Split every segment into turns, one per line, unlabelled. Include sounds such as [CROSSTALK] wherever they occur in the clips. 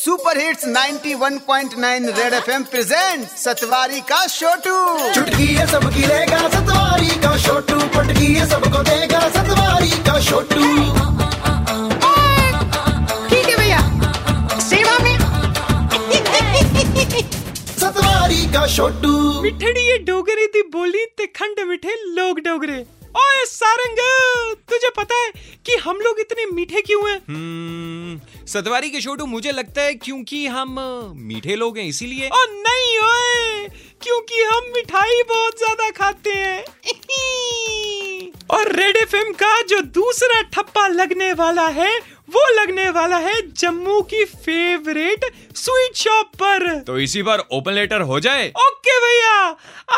Super hits 91.9 red FM present सतवारी का छोटू
चुटकी है सबकी लेगा सतवारी का छोटू पटकी है सबको देगा सतवारी का छोटू
ठीक है भैया। सेवा में
सतवारी का छोटू
मिठड़ी ये डोगरी दी बोली ते खंड मिठे लोग डोगरे। ओए सारंग! तुझे पता है कि हम लोग इतने मीठे क्यों हैं?
हम्म, सतवारी के छोटू मुझे लगता है क्योंकि हम मीठे लोग हैं इसीलिए।
ओ नहीं ओए! क्योंकि हम मिठाई बहुत ज़्यादा खाते हैं। [LAUGHS] और रेड एफएम का जो दूसरा ठप्पा लगने वाला है वो लगने वाला है जम्मू की फेवरेट स्वीट शॉप पर।
तो इसी बार ओपन लेटर हो जाए।
ओके भैया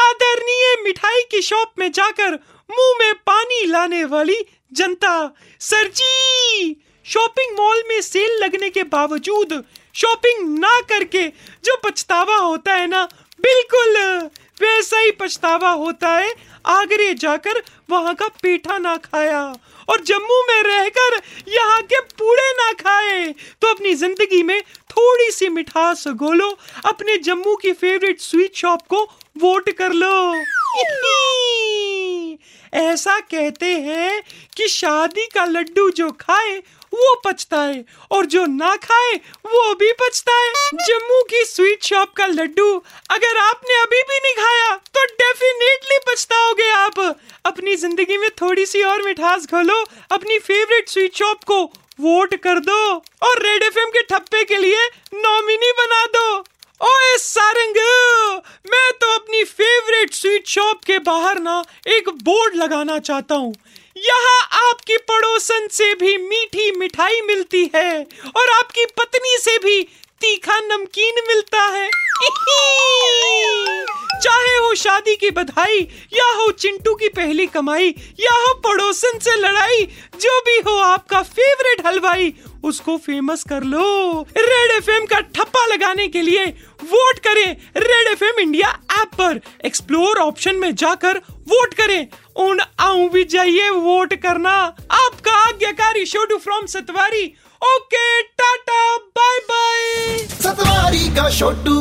आदरणीय मिठाई की शॉप में जाकर मुँह में पानी लाने वाली जनता सर जी शॉपिंग मॉल में सेल लगने के बावजूद शॉपिंग ना करके जो पछतावा होता है ना बिल्कुल। वैसा ही पछतावा होता है। आगरे जाकर वहाँ का पेठा ना खाया और जम्मू में रहकर यहाँ के पूड़े ना खाए। तो अपनी ज़िंदगी में थोड़ी सी मिठास गोलो अपने जम्मू की फेवरेट स्वीट शॉप को वोट कर लो। [LAUGHS] [LAUGHS] ऐसा कहते हैं कि शादी का लड्डू जो खाए, वो पछताए, और जो ना खाए, वो भी पछताए। जम्मू की स्वीट शॉप का लड्डू अगर आपने अभी भी नहीं खाया तो डेफिनेटली पछताओगे आप। अपनी ज़िंदगी में थोड़ी सी और मिठास घोलो अपनी फेवरेट स्वीट शॉप को वोट कर दो, और रेड एफएम के ठप्पे के लिए नॉमिनी बना दो ओए सारंग मैं तो अपनी फेवरेट स्वीट शॉप के बाहर ना एक बोर्ड लगाना चाहता हूँ। यहाँ आपकी पड़ोसन से भी मीठी मिठाई मिलती है और आपकी पत्नी से भी तीखा नमकीन मिलता है। चाहे हो शादी की बधाई या हो चिंटू की पहली कमाई या हो पड़ोसन से लड़ाई, जो भी हो आपका फेवरेट हलवाई, उसको फ़ेमस कर लो। रेड एफएम का ठप्पा लगाने के लिए वोट करें। रेड एफएम इंडिया ऐप पर एक्सप्लोर ऑप्शन में जाकर वोट करें। उन आऊ भी जाइए वोट करना। आपका आज्ञाकारी शोडू from Satwari okay tata bye bye
Satwari का छोटू